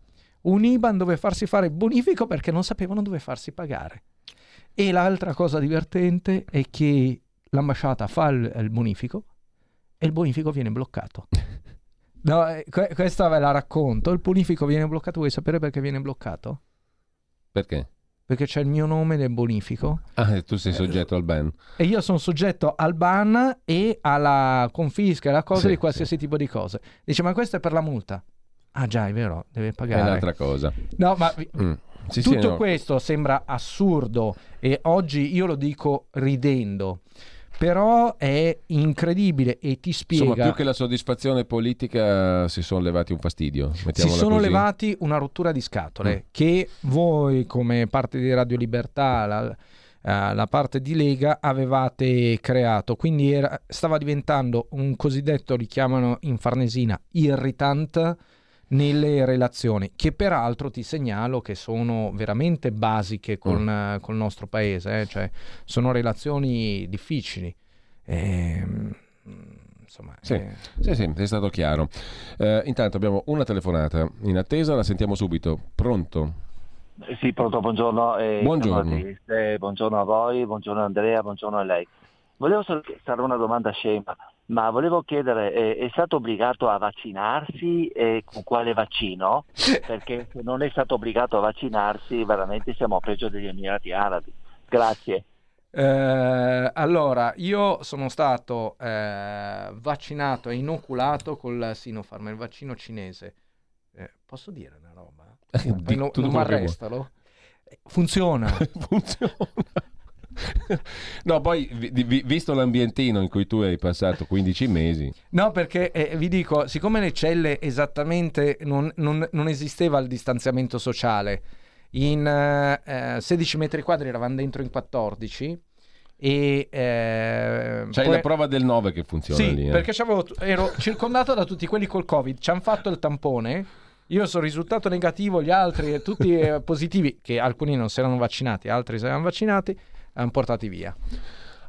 Un IBAN dove farsi fare bonifico perché non sapevano dove farsi pagare. E l'altra cosa divertente è che l'ambasciata fa il, il bonifico e il bonifico viene bloccato. No, eh, que- questa ve la racconto. Il bonifico viene bloccato. Vuoi sapere perché viene bloccato? Perché? Perché c'è il mio nome nel bonifico Ah, e tu sei soggetto al ban. e io sono soggetto al ban e alla confisca e alla cosa Sì, di qualsiasi tipo di cose. Dice, ma questo è per la multa. Ah già, è vero, deve È pagare. un'altra cosa. No, ma Mm. Sì, sì, tutto no. questo sembra assurdo e oggi io lo dico ridendo, però è incredibile e ti spiega... Insomma, più che la soddisfazione politica si sono levati un fastidio. si sono così. levati una rottura di scatole Mm. che voi come parte di Radio Libertà, la, eh, la parte di Lega, avevate creato. Quindi era- stava diventando un cosiddetto, li chiamano in farnesina, irritant nelle relazioni, che peraltro ti segnalo che sono veramente basiche con, Mm. eh, col nostro paese, eh, cioè sono relazioni difficili. Ehm, insomma, Sì. eh, Sì, sì, è stato chiaro. Eh, intanto abbiamo una telefonata in attesa, la sentiamo subito. Pronto? Eh, Sì, pronto, buongiorno. eh, Buongiorno. eh, buongiorno a voi, buongiorno Andrea, buongiorno a lei. Volevo fare una domanda scema, ma volevo chiedere, eh, è stato obbligato a vaccinarsi e con quale vaccino? Perché se non è stato obbligato a vaccinarsi, veramente siamo peggio degli Emirati Arabi. Grazie. Eh, allora, io sono stato eh, vaccinato e inoculato col Sinopharm, il vaccino cinese. Eh, posso dire una roba? Di Poi no- non? Eh, Funziona. Funziona. No, poi vi- vi- visto l'ambientino in cui tu hai passato 15 mesi, No, perché eh, vi dico, siccome le celle esattamente non, non- non esisteva il distanziamento sociale, in eh, eh, 16 metri quadri eravamo dentro in 14 e... eh, c'hai poi- la prova del 9 che funziona Sì, lì. eh. perché ero circondato da tutti quelli col Covid, ci hanno fatto il tampone, io sono risultato negativo, gli altri eh, tutti eh, positivi, che alcuni non si erano vaccinati, altri si erano vaccinati, hanno portati via.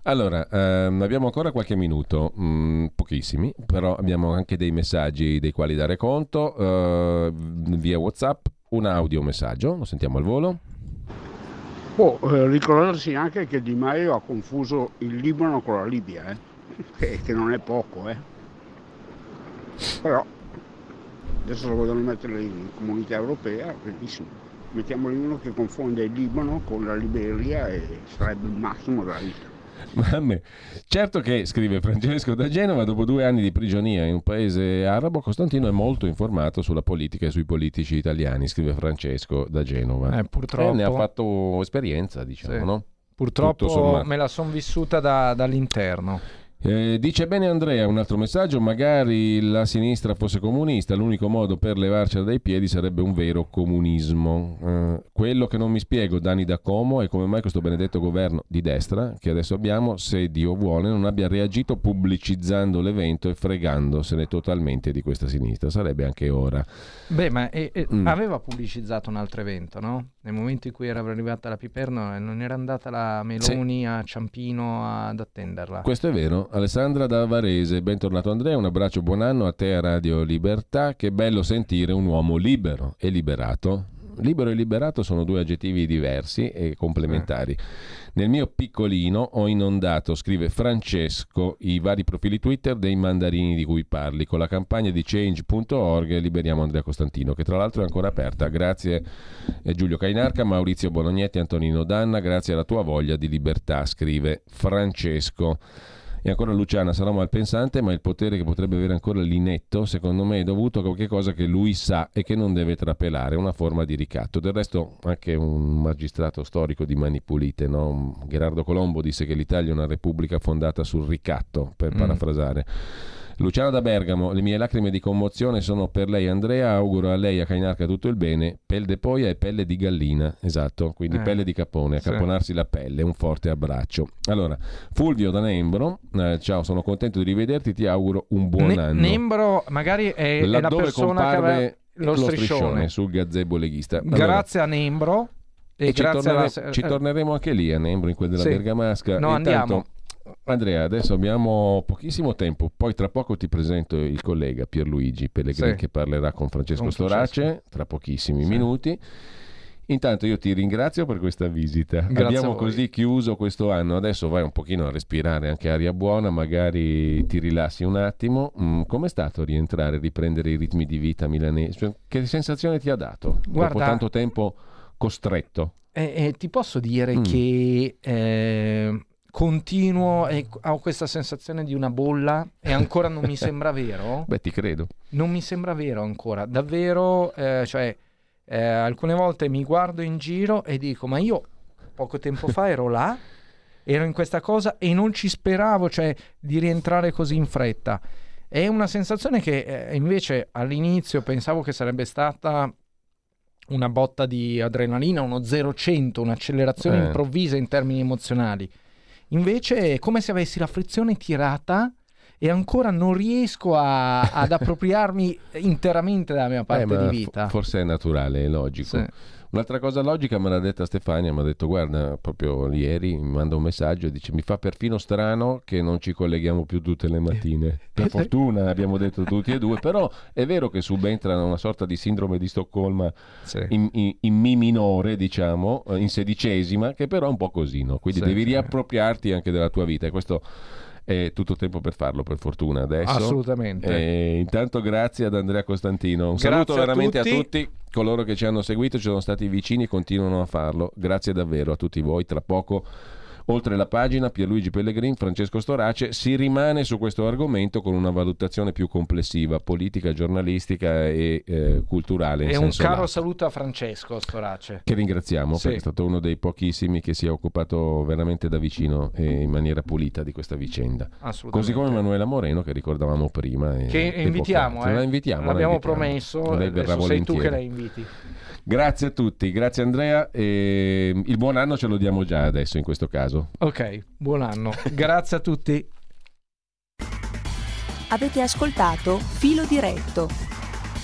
Allora, ehm, abbiamo ancora qualche minuto, mm, pochissimi, però abbiamo anche dei messaggi dei quali dare conto eh, via WhatsApp, un audio messaggio, lo sentiamo al volo. Può eh, ricordarsi anche che Di Maio ha confuso il Libano con la Libia, eh? che, che non è poco, eh? però adesso lo vogliono mettere in comunità europea, benissimo. Mettiamoli uno che confonde il Libano con la Liberia e sarebbe il massimo della vita. Ma a me- Certo che, scrive Francesco da Genova, dopo due anni di prigionia in un paese arabo, Costantino è molto informato sulla politica e sui politici italiani, scrive Francesco da Genova. Eh, purtroppo, Eh, ne ha fatto esperienza, diciamo, Sì. no? purtroppo me la sono vissuta da- dall'interno. Eh, dice bene Andrea, un altro messaggio, magari la sinistra fosse comunista, l'unico modo per levarcela dai piedi sarebbe un vero comunismo. Eh, quello che non mi spiego, Dani da Como, è come mai questo benedetto governo di destra, che adesso abbiamo, se Dio vuole, non abbia reagito pubblicizzando l'evento e fregandosene totalmente di questa sinistra. Sarebbe anche ora. Beh, ma eh, eh, Mm. aveva pubblicizzato un altro evento, no? Nel momento in cui era arrivata la Piperno, eh, non era andata la Meloni a Ciampino ad attenderla. Questo è vero. Alessandra da Varese, bentornato Andrea, un abbraccio, buon anno a te a Radio Libertà. Che bello sentire un uomo libero e liberato. Libero e liberato sono due aggettivi diversi e complementari. Nel mio piccolino ho inondato, scrive Francesco, i vari profili Twitter dei mandarini di cui parli. Con la campagna di change.org liberiamo Andrea Costantino, che tra l'altro è ancora aperta. Grazie eh, Giulio Cainarca, Maurizio Bolognetti, Antonino Danna, grazie alla tua voglia di libertà, scrive Francesco. E ancora Luciana, sarò malpensante, ma il potere che potrebbe avere ancora Linetto, secondo me, è dovuto a qualche cosa che lui sa e che non deve trapelare, una forma di ricatto. Del resto, anche un magistrato storico di mani pulite, no? Gerardo Colombo, disse che l'Italia è una repubblica fondata sul ricatto, per Mm. Luciano da Bergamo, le mie lacrime di commozione sono per lei Andrea, auguro a lei e a Cainarca tutto il bene, pelle de poia e pelle di gallina, esatto, quindi Eh, pelle di capone, a sì. caponarsi la pelle, un forte abbraccio. Allora, Fulvio da Nembro, eh, ciao, sono contento di rivederti, ti auguro un buon Ne- anno. Nembro magari è, è la Laddove persona che aveva lo striscione. sul gazebo leghista. Allora, Grazie a Nembro e, e ci, grazie tornere- alla... ci torneremo anche lì a Nembro, in quel della Sì. Bergamasca. No, Intanto, andiamo. Andrea, adesso abbiamo pochissimo tempo, poi tra poco ti presento il collega Pierluigi Pellegrini Sì. che parlerà con Francesco Con Storace, Francesco. tra pochissimi Sì. minuti. Intanto io ti ringrazio per questa visita. Grazie Abbiamo così chiuso questo anno. Adesso vai un pochino a respirare anche aria buona, magari ti rilassi un attimo. Mm, com'è stato rientrare, riprendere i ritmi di vita milanese? Cioè, che sensazione ti ha dato dopo Guarda- tanto tempo costretto? Eh, eh, ti posso dire Mm. che eh, continuo e ho questa sensazione di una bolla e ancora non mi sembra vero. Beh, ti credo. Non mi sembra vero ancora, davvero, eh, cioè eh, alcune volte mi guardo in giro e dico ma io poco tempo fa ero là, ero in questa cosa e non ci speravo, cioè di rientrare così in fretta. È una sensazione che eh, invece all'inizio pensavo che sarebbe stata una botta di adrenalina, uno 0-100, un'accelerazione Eh. improvvisa in termini emozionali. Invece è come se avessi la frizione tirata e ancora non riesco a- ad appropriarmi interamente della mia parte Eh, di vita. forse è naturale, è logico. Sì. Un'altra cosa logica me l'ha detta Stefania, mi ha detto guarda, proprio ieri mi manda un messaggio e dice mi fa perfino strano che non ci colleghiamo più tutte le mattine. Per fortuna abbiamo detto tutti e due, però è vero che subentra una sorta di sindrome di Stoccolma Sì. in, in- in Mi minore, diciamo, in sedicesima, che però è un po' così, no? Quindi Sì, devi sì. riappropriarti anche della tua vita e questo è tutto tempo per farlo, per fortuna adesso. Assolutamente. E intanto grazie ad Andrea Costantino. Un Grazie saluto a veramente tutti. a tutti coloro che ci hanno seguito, ci sono stati vicini e continuano a farlo. Grazie davvero a tutti voi. Tra poco, oltre la pagina, Pierluigi Pellegrin, Francesco Storace, si rimane su questo argomento con una valutazione più complessiva, politica, giornalistica e eh, culturale. E un caro lato. saluto a Francesco Storace. Che ringraziamo Sì. perché è stato uno dei pochissimi che si è occupato veramente da vicino e in maniera pulita di questa vicenda. Assolutamente. Così come Emanuela Moreno che ricordavamo prima. Che invitiamo, eh. La invitiamo. la L'abbiamo invitiamo. promesso, Lei verrà sei tu che la inviti. Grazie a tutti, grazie Andrea. E il buon anno ce lo diamo già adesso in questo caso. Ok, buon anno. Grazie a tutti. Avete ascoltato Filo Diretto